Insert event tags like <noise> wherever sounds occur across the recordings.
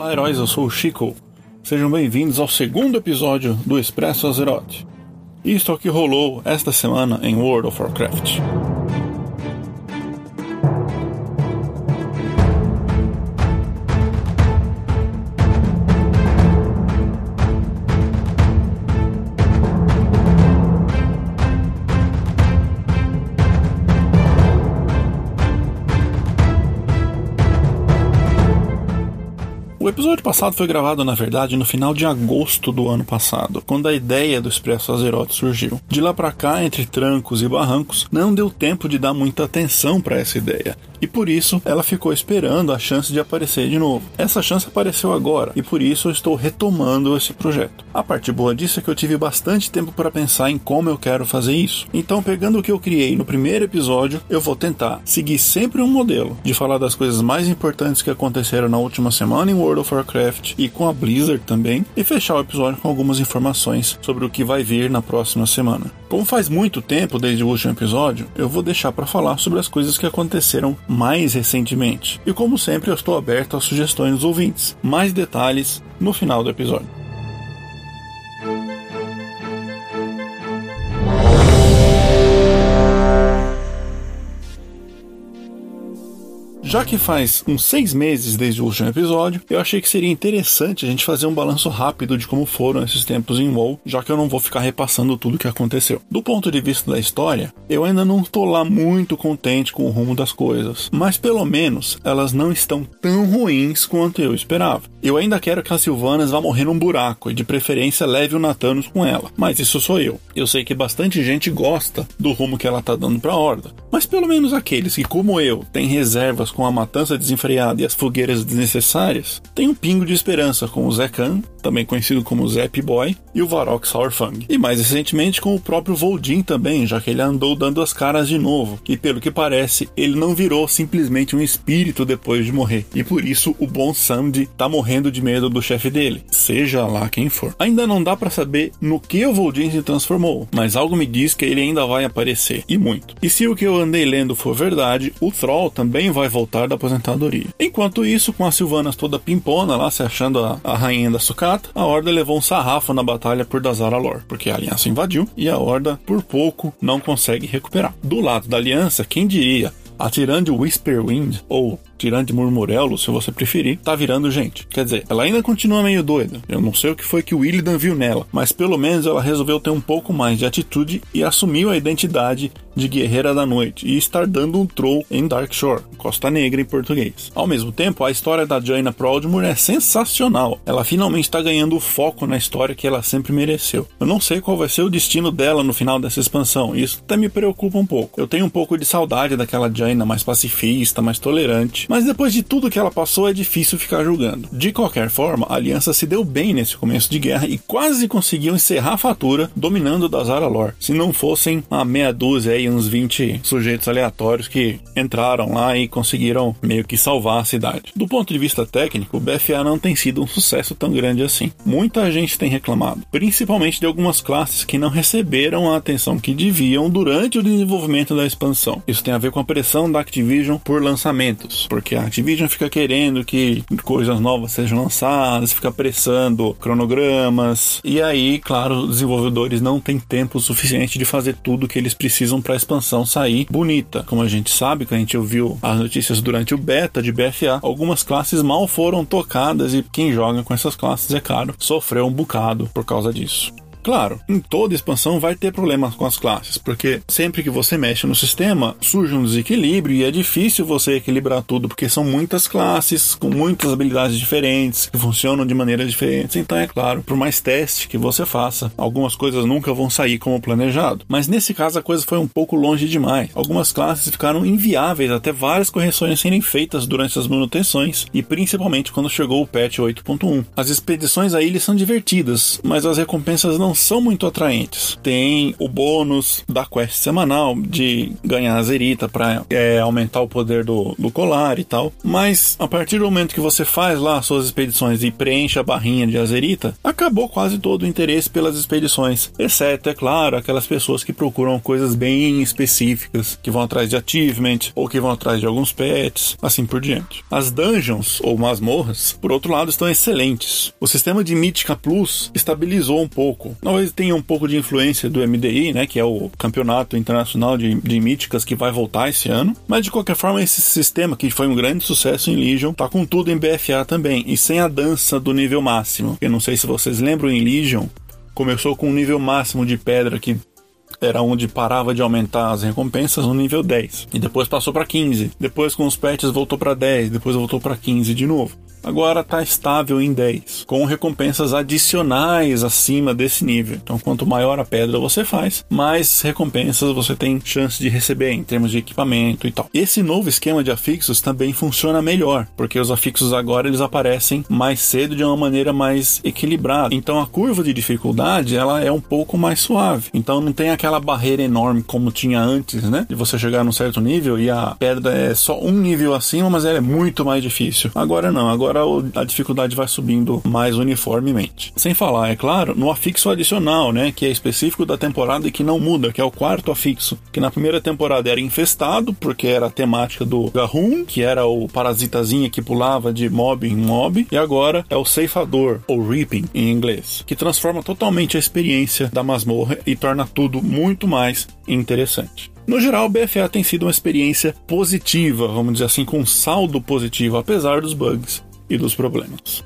Olá, heróis, eu sou o Chico. Sejam bem-vindos ao segundo episódio do Expresso Azeroth. Isto é o que rolou esta semana em World of Warcraft. Passado foi gravado, na verdade, no final de agosto do ano passado, quando a ideia do Expresso Azeroth surgiu. De lá para cá, entre trancos e barrancos, não deu tempo de dar muita atenção para essa ideia. E por isso ela ficou esperando a chance de aparecer de novo. Essa chance apareceu agora e por isso eu estou retomando esse projeto. A parte boa disso é que eu tive bastante tempo para pensar em como eu quero fazer isso. Então, pegando o que eu criei no primeiro episódio, eu vou tentar seguir sempre um modelo de falar das coisas mais importantes que aconteceram na última semana em World of Warcraft e com a Blizzard também, e fechar o episódio com algumas informações sobre o que vai vir na próxima semana. Como faz muito tempo desde o último episódio, eu vou deixar para falar sobre as coisas que aconteceram mais recentemente. E como sempre, eu estou aberto a sugestões dos ouvintes. Mais detalhes no final do episódio. Já que faz uns seis meses desde o último episódio, eu achei que seria interessante a gente fazer um balanço rápido de como foram esses tempos em WoW, já que eu não vou ficar repassando tudo o que aconteceu. Do ponto de vista da história, eu ainda não estou lá muito contente com o rumo das coisas, mas pelo menos elas não estão tão ruins quanto eu esperava. Eu ainda quero que a Sylvanas vá morrer num buraco e de preferência leve o Nathanos com ela, mas isso sou eu. Eu sei que bastante gente gosta do rumo que ela tá dando pra Horda, mas pelo menos aqueles que, como eu, têm reservas com a matança desenfreada e as fogueiras desnecessárias, tem um pingo de esperança com o Zekan, também conhecido como Zep Boy, e o Varrock Sourfang. E mais recentemente com o próprio Voldin também, já que ele andou dando as caras de novo. E pelo que parece, ele não virou simplesmente um espírito depois de morrer. E por isso o bom Samdi tá morrendo de medo do chefe dele, seja lá quem for. Ainda não dá para saber no que o Voldin se transformou, mas algo me diz que ele ainda vai aparecer, e muito. E se o que eu andei lendo for verdade, o Troll também vai voltar da aposentadoria. Enquanto isso, com a Silvanas toda pimpona lá, se achando a, a rainha da sucata, a Horda levou um sarrafo na batalha por Dazar Alor, porque a Aliança invadiu e a Horda, por pouco, não consegue recuperar. Do lado da Aliança, quem diria, atirando Whisperwind, ou tirando de Murmurelo, se você preferir, tá virando gente. Quer dizer, ela ainda continua meio doida. Eu não sei o que foi que o Illidan viu nela, mas pelo menos ela resolveu ter um pouco mais de atitude e assumiu a identidade de Guerreira da Noite e estar dando um troll em Darkshore, Costa Negra em português. Ao mesmo tempo, a história da Jaina Proudmoore é sensacional. Ela finalmente está ganhando o foco na história que ela sempre mereceu. Eu não sei qual vai ser o destino dela no final dessa expansão, e isso até me preocupa um pouco. Eu tenho um pouco de saudade daquela Jaina mais pacifista, mais tolerante, mas depois de tudo que ela passou é difícil ficar julgando. De qualquer forma, a aliança se deu bem nesse começo de guerra e quase conseguiu encerrar a fatura dominando Dazara Lore. Se não fossem a meia dúzia aí, uns 20 sujeitos aleatórios que entraram lá e conseguiram meio que salvar a cidade. Do ponto de vista técnico, o BFA não tem sido um sucesso tão grande assim. Muita gente tem reclamado, principalmente de algumas classes que não receberam a atenção que deviam durante o desenvolvimento da expansão. Isso tem a ver com a pressão da Activision por lançamentos, porque a Activision fica querendo que coisas novas sejam lançadas, fica pressando cronogramas, e aí, claro, os desenvolvedores não têm tempo suficiente de fazer tudo que eles precisam para a expansão sair bonita. Como a gente sabe, que a gente ouviu as notícias durante o beta de BFA, algumas classes mal foram tocadas e quem joga com essas classes, é claro, sofreu um bocado por causa disso. Claro, em toda expansão vai ter problemas com as classes, porque sempre que você mexe no sistema, surge um desequilíbrio e é difícil você equilibrar tudo, porque são muitas classes com muitas habilidades diferentes, que funcionam de maneiras diferentes. Então, é claro, por mais teste que você faça, algumas coisas nunca vão sair como planejado. Mas nesse caso a coisa foi um pouco longe demais. Algumas classes ficaram inviáveis até várias correções serem feitas durante as manutenções, e principalmente quando chegou o patch 8.1. As expedições a ilha são divertidas, mas as recompensas não não são muito atraentes. Tem o bônus da quest semanal de ganhar a Zerita para é, aumentar o poder do, do colar e tal. Mas a partir do momento que você faz lá suas expedições e preenche a barrinha de Azerita, acabou quase todo o interesse pelas expedições. Exceto, é claro, aquelas pessoas que procuram coisas bem específicas, que vão atrás de achievement ou que vão atrás de alguns pets, assim por diante. As dungeons ou masmorras, por outro lado, estão excelentes. O sistema de Mítica Plus estabilizou um pouco. Talvez tenha um pouco de influência do MDI, né, que é o Campeonato Internacional de, de Míticas que vai voltar esse ano. Mas de qualquer forma, esse sistema que foi um grande sucesso em Legion, tá com tudo em BFA também e sem a dança do nível máximo. Eu não sei se vocês lembram em Legion, começou com um nível máximo de pedra que era onde parava de aumentar as recompensas no nível 10 e depois passou para 15. Depois com os patches voltou para 10, depois voltou para 15 de novo agora está estável em 10, com recompensas adicionais acima desse nível. Então, quanto maior a pedra você faz, mais recompensas você tem chance de receber em termos de equipamento e tal. Esse novo esquema de afixos também funciona melhor, porque os afixos agora eles aparecem mais cedo de uma maneira mais equilibrada. Então, a curva de dificuldade ela é um pouco mais suave. Então, não tem aquela barreira enorme como tinha antes, né? De você chegar num certo nível e a pedra é só um nível acima, mas ela é muito mais difícil. Agora não, agora agora a dificuldade vai subindo mais uniformemente. Sem falar, é claro, no afixo adicional, né, que é específico da temporada e que não muda, que é o quarto afixo, que na primeira temporada era infestado, porque era a temática do Gahun, que era o parasitazinho que pulava de mob em mob, e agora é o ceifador, ou reaping em inglês, que transforma totalmente a experiência da masmorra e torna tudo muito mais interessante. No geral, o BFA tem sido uma experiência positiva, vamos dizer assim, com um saldo positivo, apesar dos bugs e dos problemas.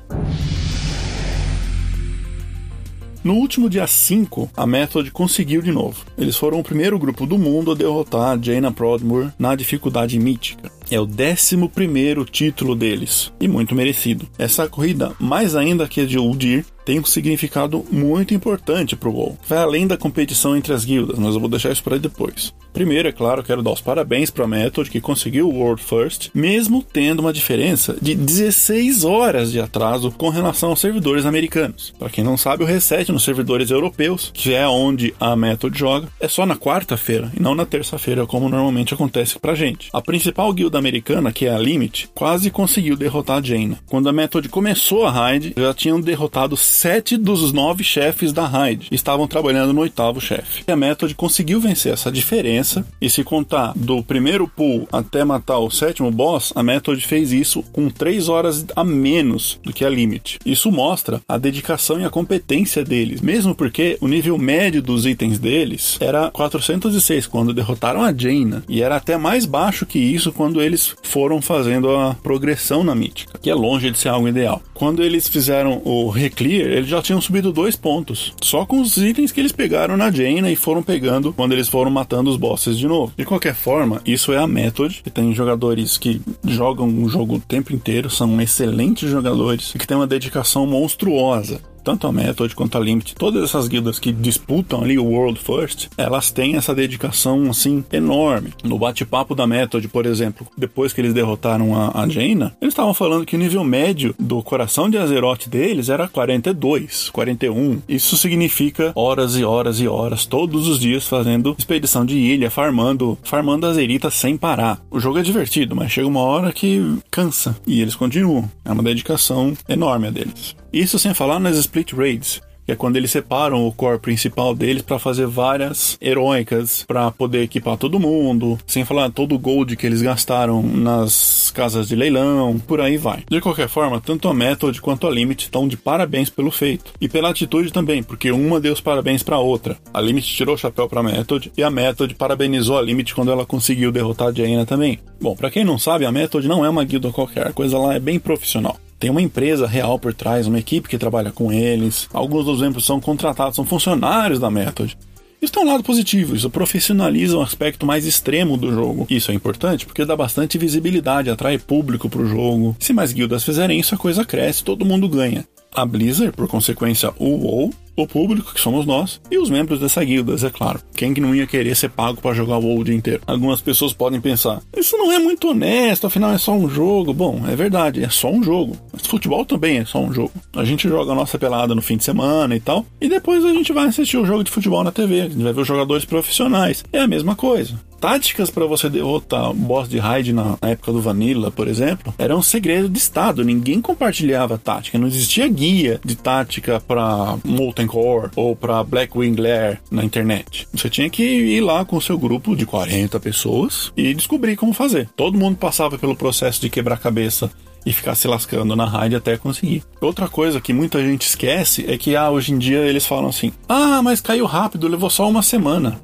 No último dia 5, a Method conseguiu de novo. Eles foram o primeiro grupo do mundo a derrotar Jaina Prodmore na dificuldade mítica. É o 11 título deles, e muito merecido. Essa corrida, mais ainda que a de Uldir, tem um significado muito importante para o WoW. Vai além da competição entre as guildas, mas eu vou deixar isso para depois. Primeiro, é claro, quero dar os parabéns para a Method que conseguiu o World First, mesmo tendo uma diferença de 16 horas de atraso com relação aos servidores americanos. Para quem não sabe, o reset nos servidores europeus, que é onde a Method joga, é só na quarta-feira e não na terça-feira, como normalmente acontece pra gente. A principal guilda americana, que é a Limit, quase conseguiu derrotar a Jaina. Quando a Method começou a raid, já tinham derrotado sete dos nove chefes da raid estavam trabalhando no oitavo chefe. A Method conseguiu vencer essa diferença e se contar do primeiro pull até matar o sétimo boss, a Method fez isso com três horas a menos do que a Limit. Isso mostra a dedicação e a competência deles, mesmo porque o nível médio dos itens deles era 406 quando derrotaram a Jaina e era até mais baixo que isso quando eles foram fazendo a progressão na mítica, que é longe de ser algo ideal. Quando eles fizeram o Reclear eles já tinham subido dois pontos. Só com os itens que eles pegaram na Jaina e foram pegando quando eles foram matando os bosses de novo. De qualquer forma, isso é a Method, que tem jogadores que jogam o jogo o tempo inteiro, são excelentes jogadores e que tem uma dedicação monstruosa tanto a Method quanto a Limit, todas essas guildas que disputam ali o World First, elas têm essa dedicação assim enorme. No bate-papo da Method, por exemplo, depois que eles derrotaram a, a Jaina, eles estavam falando que o nível médio do coração de Azeroth deles era 42, 41. Isso significa horas e horas e horas, todos os dias fazendo expedição de ilha, farmando, farmando Azerita sem parar. O jogo é divertido, mas chega uma hora que cansa e eles continuam. É uma dedicação enorme a deles. Isso sem falar nas split raids, que é quando eles separam o core principal deles para fazer várias heróicas para poder equipar todo mundo, sem falar todo o gold que eles gastaram nas casas de leilão, por aí vai. De qualquer forma, tanto a Method quanto a Limit estão de parabéns pelo feito e pela atitude também, porque uma deu os parabéns para a outra. A Limit tirou o chapéu para a Method e a Method parabenizou a Limit quando ela conseguiu derrotar a Jaina também. Bom, para quem não sabe, a Method não é uma guilda qualquer, a coisa lá é bem profissional. Tem uma empresa real por trás, uma equipe que trabalha com eles. Alguns dos membros são contratados, são funcionários da Method. Isso tem um lado positivo, isso profissionaliza um aspecto mais extremo do jogo. Isso é importante porque dá bastante visibilidade, atrai público para o jogo. Se mais guildas fizerem isso, a coisa cresce, todo mundo ganha. A Blizzard, por consequência, o WoW, o público, que somos nós, e os membros dessa guilda, é claro. Quem que não ia querer ser pago para jogar o WoW o dia inteiro? Algumas pessoas podem pensar, isso não é muito honesto, afinal é só um jogo. Bom, é verdade, é só um jogo. Mas futebol também é só um jogo. A gente joga a nossa pelada no fim de semana e tal, e depois a gente vai assistir o jogo de futebol na TV, a gente vai ver os jogadores profissionais. É a mesma coisa táticas para você derrotar boss de raid na, na, época do Vanilla, por exemplo, era um segredo de estado. Ninguém compartilhava tática. Não existia guia de tática para Molten Core ou para Blackwing Lair na internet. Você tinha que ir lá com o seu grupo de 40 pessoas e descobrir como fazer. Todo mundo passava pelo processo de quebrar cabeça e ficar se lascando na raid até conseguir. Outra coisa que muita gente esquece é que ah, hoje em dia eles falam assim: ah, mas caiu rápido, levou só uma semana.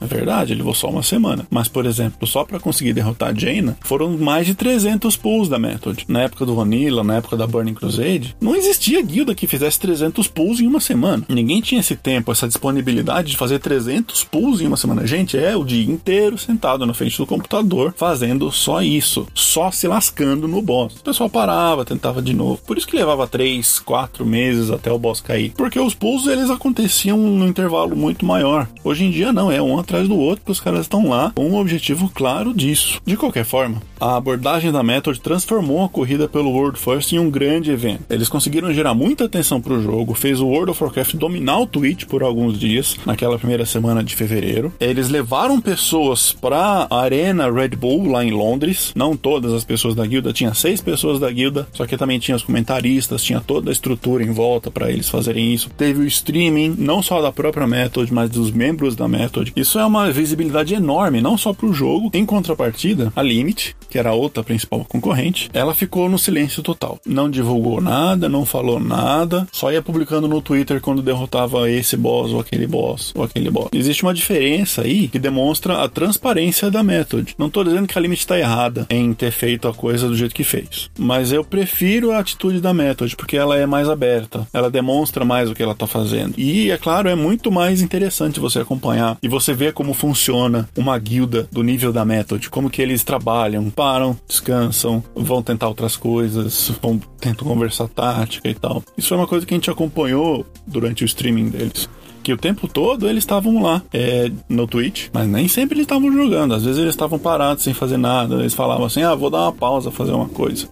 É verdade, ele levou só uma semana. Mas, por exemplo, só para conseguir derrotar a Jaina, foram mais de 300 pulls da Method. Na época do Vanilla, na época da Burning Crusade, não existia guilda que fizesse 300 pulls em uma semana. Ninguém tinha esse tempo, essa disponibilidade de fazer 300 pulls em uma semana. Gente, é o dia inteiro sentado na frente do computador fazendo só isso, só se lascando no boss. O pessoal parava, tentava de novo. Por isso que levava 3, 4 meses até o boss cair. Porque os pulls eles aconteciam num intervalo muito maior. Hoje em dia não, é um atrás do outro, que os caras estão lá com um objetivo claro disso. De qualquer forma, a abordagem da Method transformou a corrida pelo World First em um grande evento. Eles conseguiram gerar muita atenção para o jogo, fez o World of Warcraft dominar o Twitch por alguns dias, naquela primeira semana de fevereiro. Eles levaram pessoas para a Arena Red Bull lá em Londres, não todas as pessoas da guilda, tinha seis pessoas da guilda, só que também tinha os comentaristas, tinha toda a estrutura em volta para eles fazerem isso. Teve o streaming, não só da própria Method, mas dos membros da Method. Isso é uma visibilidade enorme, não só para o jogo. Em contrapartida, a Limit, que era a outra principal concorrente, ela ficou no silêncio total. Não divulgou nada, não falou nada, só ia publicando no Twitter quando derrotava esse boss ou aquele boss ou aquele boss. Existe uma diferença aí que demonstra a transparência da Method. Não estou dizendo que a Limit está errada em ter feito a coisa do jeito que fez, mas eu prefiro a atitude da Method porque ela é mais aberta, ela demonstra mais o que ela está fazendo. E é claro, é muito mais interessante você acompanhar e você ver como funciona uma guilda do nível da Method, como que eles trabalham, param, descansam, vão tentar outras coisas, vão tentam conversar tática e tal. Isso é uma coisa que a gente acompanhou durante o streaming deles que o tempo todo eles estavam lá é, no Twitch, mas nem sempre eles estavam jogando. Às vezes eles estavam parados sem fazer nada. Eles falavam assim: ah, vou dar uma pausa, fazer uma coisa.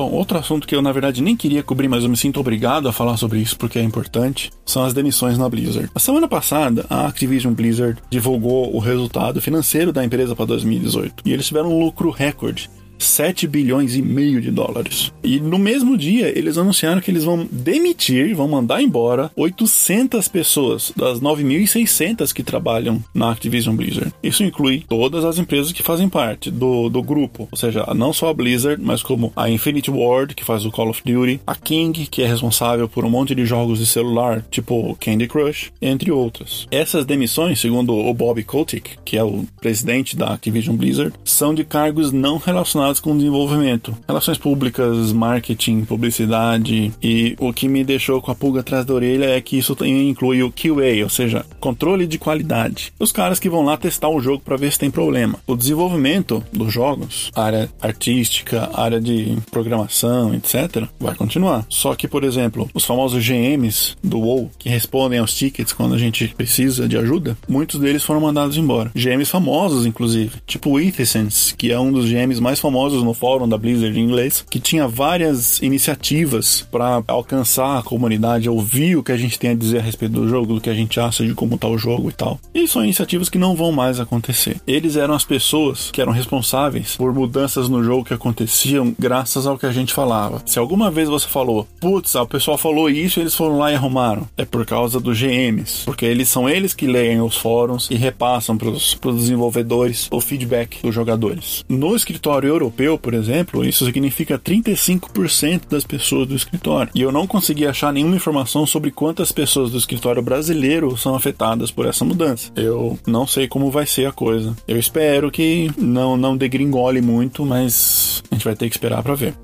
Bom, outro assunto que eu na verdade nem queria cobrir, mas eu me sinto obrigado a falar sobre isso porque é importante, são as demissões na Blizzard. A semana passada, a Activision Blizzard divulgou o resultado financeiro da empresa para 2018 e eles tiveram um lucro recorde 7 bilhões e meio de dólares. E no mesmo dia, eles anunciaram que eles vão demitir, vão mandar embora 800 pessoas das 9.600 que trabalham na Activision Blizzard. Isso inclui todas as empresas que fazem parte do, do grupo, ou seja, não só a Blizzard, mas como a Infinity Ward, que faz o Call of Duty, a King, que é responsável por um monte de jogos de celular, tipo Candy Crush, entre outras. Essas demissões, segundo o Bobby Kotick, que é o presidente da Activision Blizzard, são de cargos não relacionados com desenvolvimento, relações públicas, marketing, publicidade. E o que me deixou com a pulga atrás da orelha é que isso inclui o QA, ou seja, controle de qualidade. Os caras que vão lá testar o jogo para ver se tem problema. O desenvolvimento dos jogos, área artística, área de programação, etc., vai continuar. Só que, por exemplo, os famosos GMs do WoW, que respondem aos tickets quando a gente precisa de ajuda, muitos deles foram mandados embora. GMs famosos, inclusive, tipo o Ethicence, que é um dos GMs mais famosos famosos no fórum da Blizzard em inglês, que tinha várias iniciativas para alcançar a comunidade, ouvir o que a gente tem a dizer a respeito do jogo, do que a gente acha de como tá o jogo e tal. E são iniciativas que não vão mais acontecer. Eles eram as pessoas que eram responsáveis por mudanças no jogo que aconteciam graças ao que a gente falava. Se alguma vez você falou, putz, o pessoal falou isso e eles foram lá e arrumaram, é por causa dos GMs, porque eles são eles que leem os fóruns e repassam para os desenvolvedores o feedback dos jogadores. No escritório europeu, europeu, por exemplo, isso significa 35% das pessoas do escritório. E eu não consegui achar nenhuma informação sobre quantas pessoas do escritório brasileiro são afetadas por essa mudança. Eu não sei como vai ser a coisa. Eu espero que não, não degringole muito, mas a gente vai ter que esperar para ver.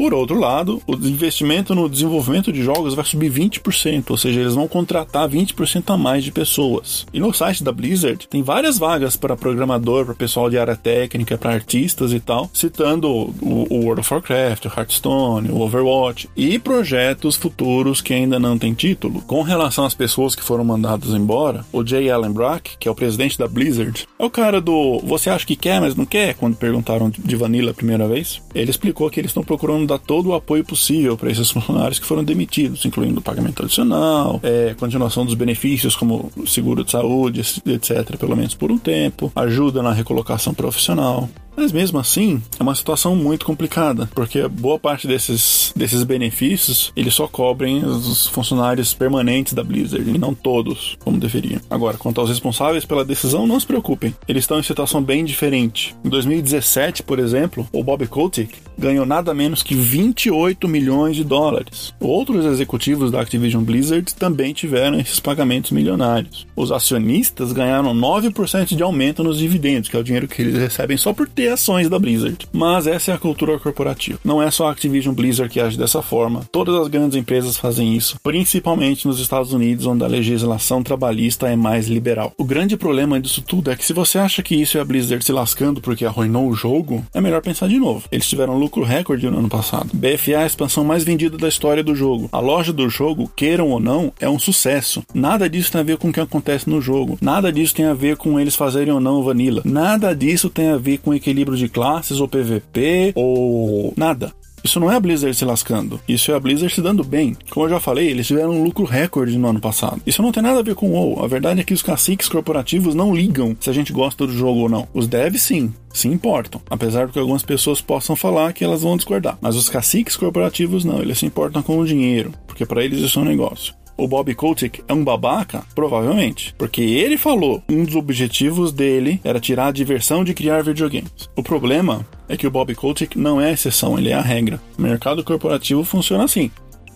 Por outro lado, o investimento no desenvolvimento de jogos vai subir 20%, ou seja, eles vão contratar 20% a mais de pessoas. E no site da Blizzard tem várias vagas para programador, para pessoal de área técnica, para artistas e tal, citando o, World of Warcraft, o Hearthstone, o Overwatch e projetos futuros que ainda não têm título. Com relação às pessoas que foram mandadas embora, o Jay Allen Brack, que é o presidente da Blizzard, é o cara do você acha que quer, mas não quer, quando perguntaram de Vanilla a primeira vez. Ele explicou que eles estão procurando dar todo o apoio possível para esses funcionários que foram demitidos, incluindo pagamento adicional, é, continuação dos benefícios como seguro de saúde, etc., pelo menos por um tempo, ajuda na recolocação profissional. Mas mesmo assim, é uma situação muito complicada, porque boa parte desses, desses benefícios eles só cobrem os funcionários permanentes da Blizzard e não todos, como deveriam. Agora, quanto aos responsáveis pela decisão, não se preocupem, eles estão em situação bem diferente. Em 2017, por exemplo, o Bob Kotick ganhou nada menos que 28 milhões de dólares. Outros executivos da Activision Blizzard também tiveram esses pagamentos milionários. Os acionistas ganharam 9% de aumento nos dividendos, que é o dinheiro que eles recebem só por ter ações da Blizzard. Mas essa é a cultura corporativa. Não é só a Activision Blizzard que age dessa forma. Todas as grandes empresas fazem isso, principalmente nos Estados Unidos, onde a legislação trabalhista é mais liberal. O grande problema disso tudo é que se você acha que isso é a Blizzard se lascando porque arruinou o jogo, é melhor pensar de novo. Eles tiveram lucro recorde no ano passado. BFA é a expansão mais vendida da história do jogo. A loja do jogo, queiram ou não, é um sucesso. Nada disso tem a ver com o que acontece no jogo. Nada disso tem a ver com eles fazerem ou não vanilla. Nada disso tem a ver com equilíbrio equilíbrio de classes ou PVP ou nada. Isso não é a Blizzard se lascando, isso é a Blizzard se dando bem. Como eu já falei, eles tiveram um lucro recorde no ano passado. Isso não tem nada a ver com o WoW. A verdade é que os caciques corporativos não ligam se a gente gosta do jogo ou não. Os devs sim, se importam, apesar de que algumas pessoas possam falar que elas vão discordar. Mas os caciques corporativos não, eles se importam com o dinheiro, porque para eles isso é um negócio o Bob Kotick é um babaca? Provavelmente. Porque ele falou um dos objetivos dele era tirar a diversão de criar videogames. O problema é que o Bob Kotick não é a exceção, ele é a regra. O mercado corporativo funciona assim.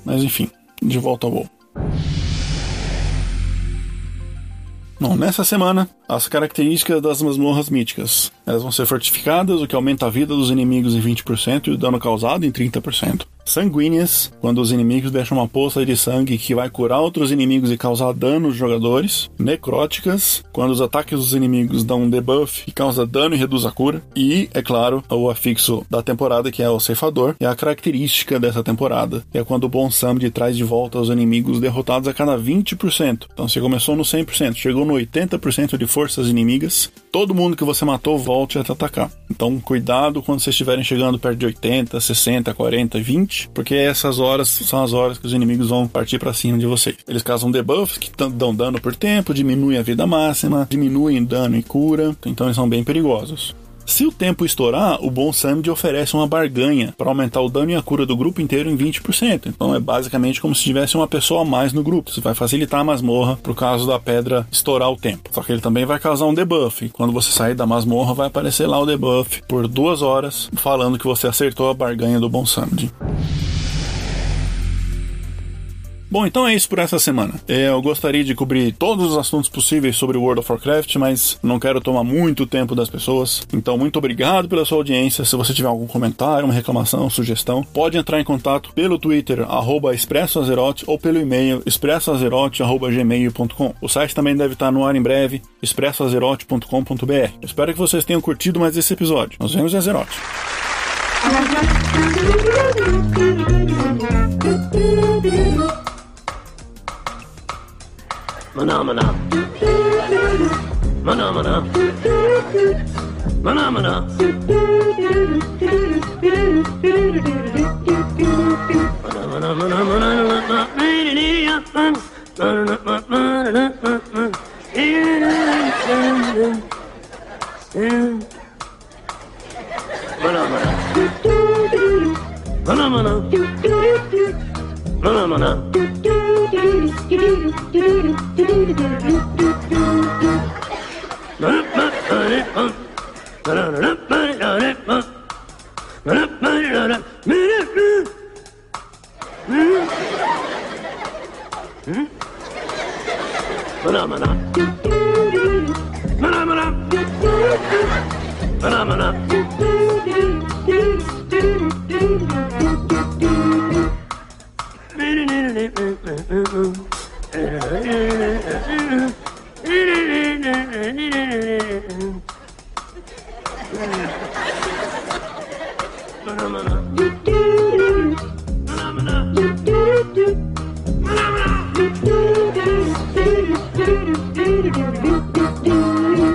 Mas enfim, de volta ao WoW. Bom, nessa semana, as características das masmorras míticas. Elas vão ser fortificadas, o que aumenta a vida dos inimigos em 20% e o dano causado em 30% sanguíneas, quando os inimigos deixam uma poça de sangue que vai curar outros inimigos e causar dano aos jogadores, necróticas, quando os ataques dos inimigos dão um debuff e causa dano e reduz a cura, e, é claro, o afixo da temporada, que é o ceifador, é a característica dessa temporada, que é quando o Bom Samedi traz de volta os inimigos derrotados a cada 20%. Então você começou no 100%, chegou no 80% de forças inimigas, todo mundo que você matou volte a te atacar. Então cuidado quando vocês estiverem chegando perto de 80, 60, 40, 20, porque essas horas são as horas que os inimigos vão partir para cima de vocês. Eles causam debuffs que dão dano por tempo, diminuem a vida máxima, diminuem dano e cura, então eles são bem perigosos. Se o tempo estourar, o Bom Samid oferece uma barganha para aumentar o dano e a cura do grupo inteiro em 20%. Então é basicamente como se tivesse uma pessoa a mais no grupo. Isso vai facilitar a masmorra pro caso da pedra estourar o tempo. Só que ele também vai causar um debuff. Quando você sair da masmorra, vai aparecer lá o debuff por duas horas, falando que você acertou a barganha do Bom Samid. Bom, então é isso por essa semana. É, eu gostaria de cobrir todos os assuntos possíveis sobre World of Warcraft, mas não quero tomar muito tempo das pessoas. Então, muito obrigado pela sua audiência. Se você tiver algum comentário, uma reclamação, sugestão, pode entrar em contato pelo Twitter, arroba expressoazerote, ou pelo e-mail expressoazerote.gmail.com. O site também deve estar no ar em breve, expressoazerote.com.br. Espero que vocês tenham curtido mais esse episódio. Nos vemos em Azerote. <laughs> Phenomena. Phenomena. Phenomena. Phenomena. Phenomena. Phenomena. Phenomenon.